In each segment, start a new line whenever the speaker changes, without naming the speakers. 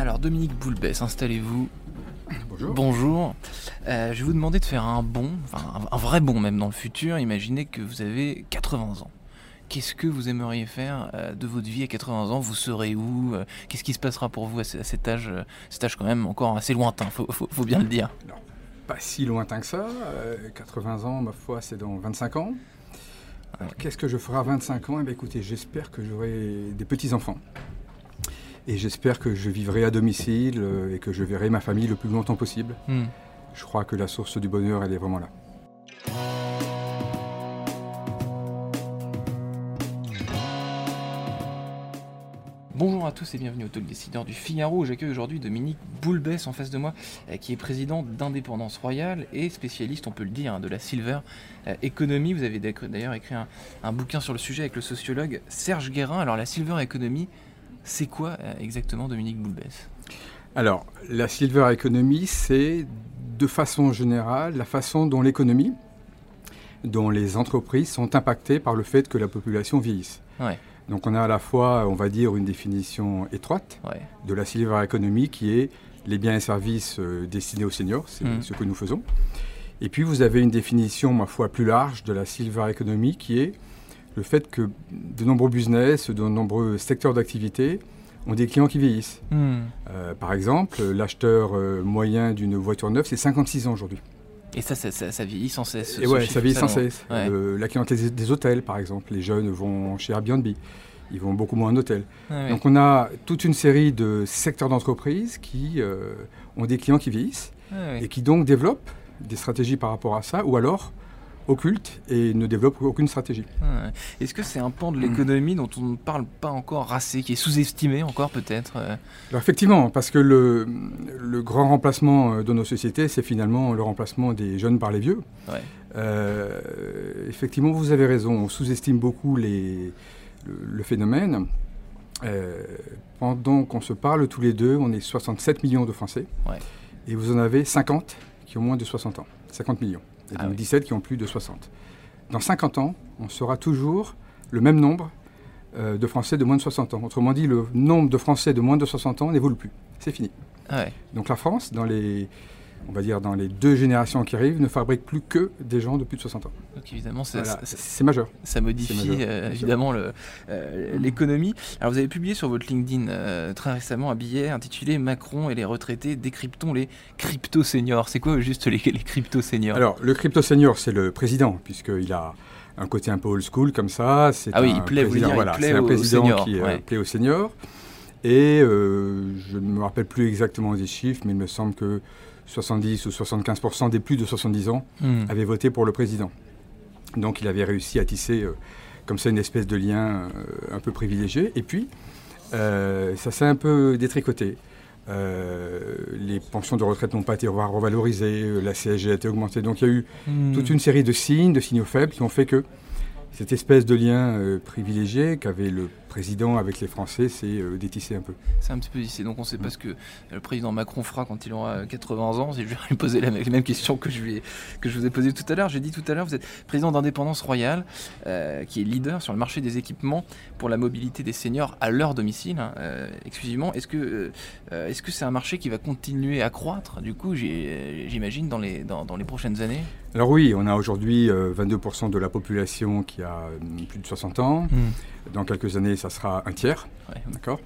Alors Dominique Boulbès, installez-vous.
Bonjour.
Bonjour. Euh, je vais vous demander de faire un bond, enfin un, un vrai bond même dans le futur. Imaginez que vous avez 80 ans. Qu'est-ce que vous aimeriez faire euh, de votre vie à 80 ans? Vous serez où? Euh, Qu'est-ce qui se passera pour vous à, ce- à cet âge euh, Cet âge quand même encore assez lointain, faut, faut- faut bien le dire?
Pas si lointain que ça. euh, 80 ans, ma foi, c'est dans 25 ans. Alors, qu'est-ce que je ferai à 25 ans? Eh bien, écoutez, j'espère que j'aurai des petits-enfants. Et j'espère que je vivrai à domicile euh, et que je verrai ma famille le plus longtemps possible.
Hmm.
Je crois que la source du bonheur, elle est vraiment là.
Bonjour à tous et bienvenue au Talk Décideur du Figaro. J'accueille aujourd'hui Dominique Boulbès en face de moi, euh, qui est président d'Indépendance Royale et spécialiste, on peut le dire, hein, de la Silver euh, Economy. Vous avez d'ailleurs écrit un, un bouquin sur le sujet avec le sociologue Serge Guérin. Alors la Silver Economy, c'est quoi euh, exactement Dominique Boulbès?
Alors, la silver economy, c'est de façon générale la façon dont l'économie, dont les entreprises sont impactées par le fait que la population vieillisse.
Ouais.
Donc on a à la fois, on va dire, une définition étroite
Ouais.
de la silver economy qui est les biens et services euh, destinés aux seniors, c'est
Mm.
ce que nous faisons. Et puis vous avez une définition, ma foi, plus large de la silver economy qui est le fait que de nombreux business, de nombreux secteurs d'activité ont des clients qui vieillissent.
Hmm.
Euh, par exemple, l'acheteur euh, moyen d'une voiture neuve, c'est 56 ans aujourd'hui.
Et ça, ça, ça- ça vieillit sans cesse.
Et ouais, ça vieillit sans cesse.
Ouais.
Le- la clientèle des, des hôtels, par exemple, les jeunes vont chez Airbnb. Ils vont beaucoup moins en hôtel.
Ouais.
Donc on a toute une série de secteurs d'entreprise qui euh, ont des clients qui vieillissent
ouais.
et qui donc développent des stratégies par rapport à ça, ou alors occultent et ne développent aucune stratégie.
Ouais. Est-ce que c'est un pan de l'économie dont on ne parle pas encore assez, qui est sous-estimé encore peut-être euh?
Alors effectivement, parce que le, le grand remplacement euh, de nos sociétés, c'est finalement le remplacement des jeunes par les vieux.
Ouais.
Euh, effectivement, vous avez raison, on sous-estime beaucoup les, le, le phénomène. Euh, pendant qu'on se parle tous les deux, on est 67 millions de Français.
Ouais.
Et vous en avez 50 qui ont moins de 60 ans. 50 millions. Et
Ah
donc
oui.
17 qui ont plus de 60. Dans 50 ans, on sera toujours le même nombre euh, de Français de moins de 60 ans. Autrement dit, le nombre de Français de moins de 60 ans n'évolue plus. C'est fini.
Ah ouais.
Donc la France, dans les, on va dire dans les deux générations qui arrivent, ne fabrique plus que des gens de plus de 60 ans.
Donc évidemment,
Voilà, c'est majeur.
ça modifie
majeur,
euh, évidemment euh, l'économie. Alors vous avez publié sur votre LinkedIn euh, très récemment un billet intitulé Macron et les retraités décryptons les crypto seniors. C'est quoi juste les, les crypto seniors?
Alors le crypto senior, c'est le président, puisqu'il a un côté un peu old school comme ça.
Ah oui,
un
il plaît, vous dire, il
voilà,
plaît
c'est un président qui
ouais.
plaît aux seniors. Et je ne me rappelle plus exactement des chiffres, mais il me semble que 70 ou 75% des plus de 70 ans
Hmm.
avaient voté pour le président. Donc il avait réussi à tisser euh, comme ça une espèce de lien euh, un peu privilégié. Et puis, euh, ça s'est un peu détricoté. Les pensions de retraite n'ont pas été rev- revalorisées, la CSG a été augmentée. Donc il y a eu
Hmm.
toute une série de signes, de signaux faibles qui ont fait que cette espèce de lien privilégié qu'avait le président avec les Français s'est euh, détissé un peu.
C'est un petit peu ici. Donc on ne sait pas ce que le président Macron fera quand il aura 80 ans. Si je vais lui poser la même, questions que je, lui ai- que je vous ai posées tout à l'heure. J'ai dit tout à l'heure, vous êtes président d'Indépendance Royale, euh, qui est leader sur le marché des équipements pour la mobilité des seniors à leur domicile, hein, euh, exclusivement. Est-ce que euh, euh, c'est un marché qui va continuer à croître, du coup, j'imagine, dans les, dans, dans les prochaines années?
Alors oui, on a aujourd'hui euh, 22% de la population qui a euh, plus de 60 ans. Dans quelques années, ça sera un tiers.
Ouais.
D'accord?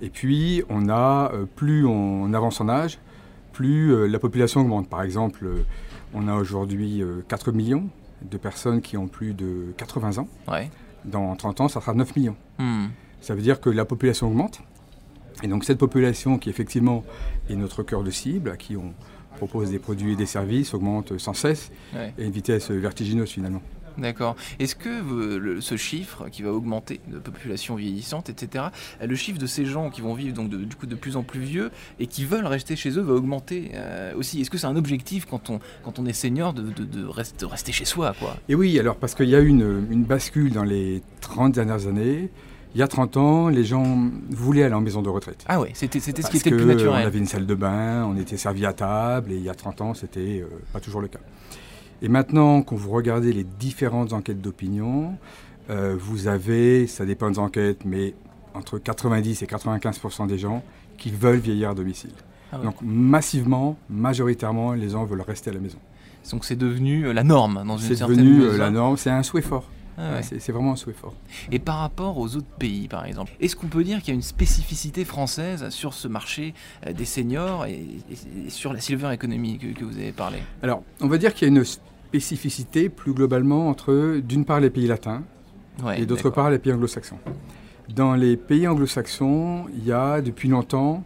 Et puis, on a, euh, plus on avance en âge, plus euh, la population augmente. Par exemple, euh, on a aujourd'hui euh, 4 millions de personnes qui ont plus de 80 ans.
Ouais.
Dans 30 ans, ça sera 9 millions.
Hmm.
Ça veut dire que la population augmente. Et donc cette population qui effectivement est notre cœur de cible, à qui on propose des produits et des services, augmente sans cesse
Ouais.
et à une vitesse vertigineuse finalement.
D'accord. Est-ce que euh, le- ce chiffre qui va augmenter de population vieillissante, etc., euh, le chiffre de ces gens qui vont vivre donc de, du coup de plus en plus vieux et qui veulent rester chez eux va augmenter euh, aussi? Est-ce que c'est un objectif quand on, quand on est senior de, de, de rest- de rester chez soi quoi?
Et oui, alors parce qu'il y a eu une, une bascule dans les 30 dernières années. Il y a 30 ans, les gens voulaient aller en maison de retraite.
Ah ouais, c'était c'était ce qui
Parce
était le plus
que, euh,
naturel.
On avait une salle de bain, on était servi à table, et il y a 30 ans, c'était euh, pas toujours le cas. Et maintenant, quand vous regardez les différentes enquêtes d'opinion, euh, vous avez, ça dépend des enquêtes, mais entre 90 et 95% des gens qui veulent vieillir à domicile.
Ah ouais.
Donc massivement, majoritairement, les gens veulent rester à la maison.
Donc c'est devenu euh, la norme dans une
C'est
certaine
devenu euh,
mesure.
la norme, c'est un souhait fort.
Ah ouais.
C'est c'est vraiment un souhait fort.
Et par rapport aux autres pays, par exemple, est-ce qu'on peut dire qu'il y a une spécificité française sur ce marché des seniors et, et- et sur la silver economy que, que vous avez parlé?
Alors, on va dire qu'il y a une spécificité plus globalement entre, d'une part, les pays latins
Ouais,
et d'autre part, les pays anglo-saxons. Dans les pays anglo-saxons, il y a depuis longtemps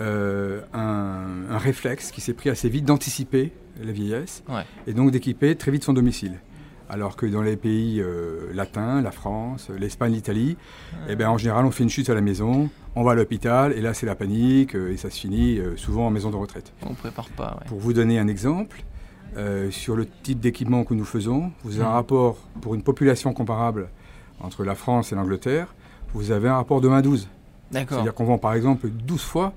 euh, un, un réflexe qui s'est pris assez vite d'anticiper la vieillesse
Ouais.
et donc d'équiper très vite son domicile. Alors que dans les pays euh, latins, la France, l'Espagne, l'Italie, eh ben, en général, on fait une chute à la maison, on va à l'hôpital, et là, c'est la panique, euh, et ça se finit euh, souvent en maison de retraite.
On prépare pas. ouais.
Pour vous donner un exemple, euh, sur le type d'équipement que nous faisons, vous avez un rapport pour une population comparable entre la France et l'Angleterre, vous avez un rapport de 1 à 12.
D'accord.
C'est-à-dire qu'on vend par exemple 12 fois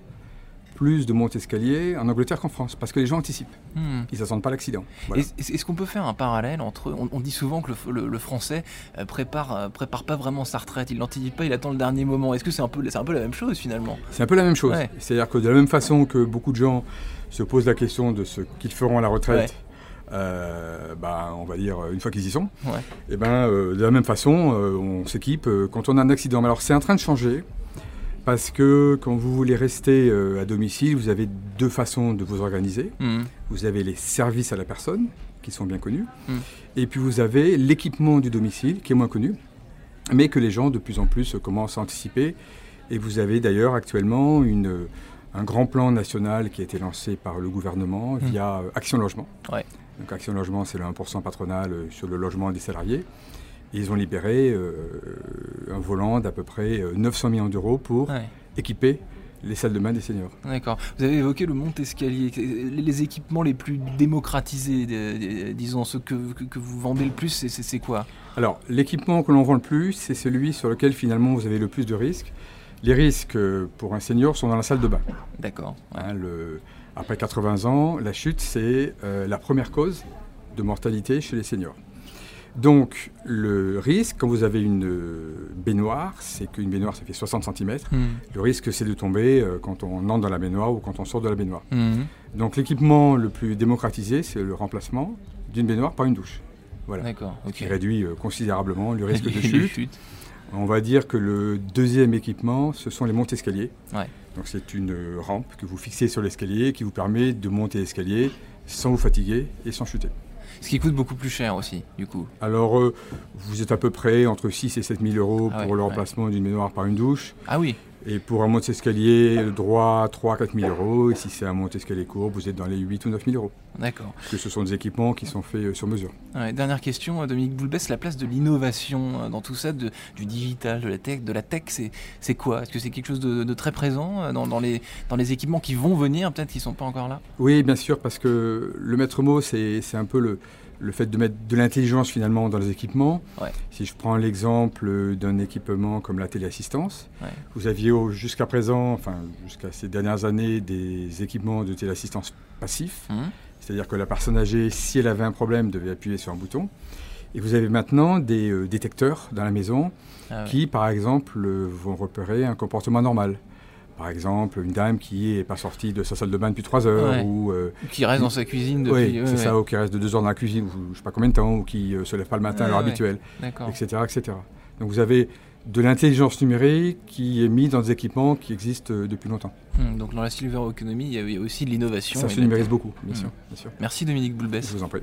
plus de montes-escaliers en Angleterre qu'en France, parce que les gens anticipent,
Hmm.
ils n'attendent pas l'accident. Voilà.
Est-ce qu'on peut faire un parallèle entre on, on dit souvent que le, le- le français euh, prépare euh, prépare pas vraiment sa retraite, il l'anticipe pas, il attend le dernier moment. Est-ce que c'est un peu un peu la même chose finalement?
C'est un peu la même chose.
Ouais.
C'est-à-dire que de la même façon que beaucoup de gens se posent la question de ce qu'ils feront à la retraite, bah, on va dire une fois qu'ils y sont,
Ouais.
et ben, euh, de la même façon, euh, on s'équipe euh, quand on a un accident. Mais alors c'est en train de changer parce que quand vous voulez rester euh, à domicile, vous avez deux façons de vous organiser.
Hmm.
Vous avez les services à la personne qui sont bien connus,
Mm.
et puis vous avez l'équipement du domicile qui est moins connu, mais que les gens de plus en plus commencent à anticiper. Et vous avez d'ailleurs actuellement une, un grand plan national qui a été lancé par le gouvernement via euh, Action Logement.
Ouais.
Donc Action Logement, c'est le 1% patronal euh, sur le logement des salariés. Et ils ont libéré euh, un volant d'à peu près euh, 900 millions d'euros pour
Ouais.
équiper les salles de bain des seniors.
D'accord. Vous avez évoqué le monte-escalier, les les équipements les plus démocratisés, disons ceux que, que- vous vendez le plus, c'est quoi?
Alors, l'équipement que l'on vend le plus, c'est celui sur lequel finalement vous avez le plus de risques. Les risques pour un senior sont dans la salle de bain.
D'accord. ouais.
Hein, le- après 80 ans, la chute, c'est euh, la première cause de mortalité chez les seniors. Donc, le risque, quand vous avez une euh, baignoire, c'est qu'une baignoire, ça fait 60 cm.
Hmm.
Le risque, c'est de tomber euh, quand on entre dans la baignoire ou quand on sort de la baignoire.
Hmm.
Donc, l'équipement le plus démocratisé, c'est le remplacement d'une baignoire par une douche. Voilà.
D'accord.
Qui réduit euh, considérablement le risque de chute. On va dire que le deuxième équipement, ce sont les montes-escaliers.
Ouais.
Donc c'est une euh, rampe que vous fixez sur l'escalier qui vous permet de monter l'escalier sans vous fatiguer et sans chuter.
Ce qui coûte beaucoup plus cher aussi, du coup.
Alors euh, vous êtes à peu près entre 6 et 7 000 euros
Ah
pour
ouais,
le
ouais.
remplacement d'une baignoire par une douche.
Ah oui.
Et pour un monte-escalier droit, 3 4 000 euros. Et si c'est un monte-escalier court, vous êtes dans les 8 ou 9 000 euros.
D'accord.
Parce que ce sont des équipements qui sont faits euh, sur mesure.
Ouais, dernière question, euh, Dominique Boulbès, la place de l'innovation euh, dans tout ça, de- du digital, de la tech, de la tech, c'est c'est quoi? Est-ce que c'est quelque chose de, de très présent dans, dans les, dans les équipements qui vont venir, peut-être qui ne sont pas encore là?
Oui, bien sûr, parce que le maître mot, c'est c'est un peu le, le fait de mettre de l'intelligence finalement dans les équipements.
Ouais.
Si je prends l'exemple d'un équipement comme la téléassistance,
Ouais.
vous aviez jusqu'à présent, enfin jusqu'à ces dernières années, des équipements de téléassistance passifs.
Hum
C'est-à-dire que la personne âgée, si elle avait un problème, devait appuyer sur un bouton. Et vous avez maintenant des euh, détecteurs dans la maison
Ah ouais.
qui, par exemple, euh, vont repérer un comportement normal. Par exemple, une dame qui n'est pas sortie de sa salle de bain depuis 3 heures,
Ouais.
ou euh,
Qui reste dans sa cuisine
oui,
depuis. ouais,
c'est
ouais.
ça, ou qui reste de deux heures dans la cuisine, ou je ne sais pas combien de temps, ou qui ne se lève pas le matin à l'heure habituelle,
D'accord.
etc., etc. Donc vous avez de l'intelligence numérique qui est mise dans des équipements qui existent euh, depuis longtemps.
Hum, donc dans la silver economy, il y a- aussi de l'innovation.
Ça se numérise beaucoup, bien
Mm.
sûr. Bien sûr.
Merci Dominique Boulbès.
Je vous en prie.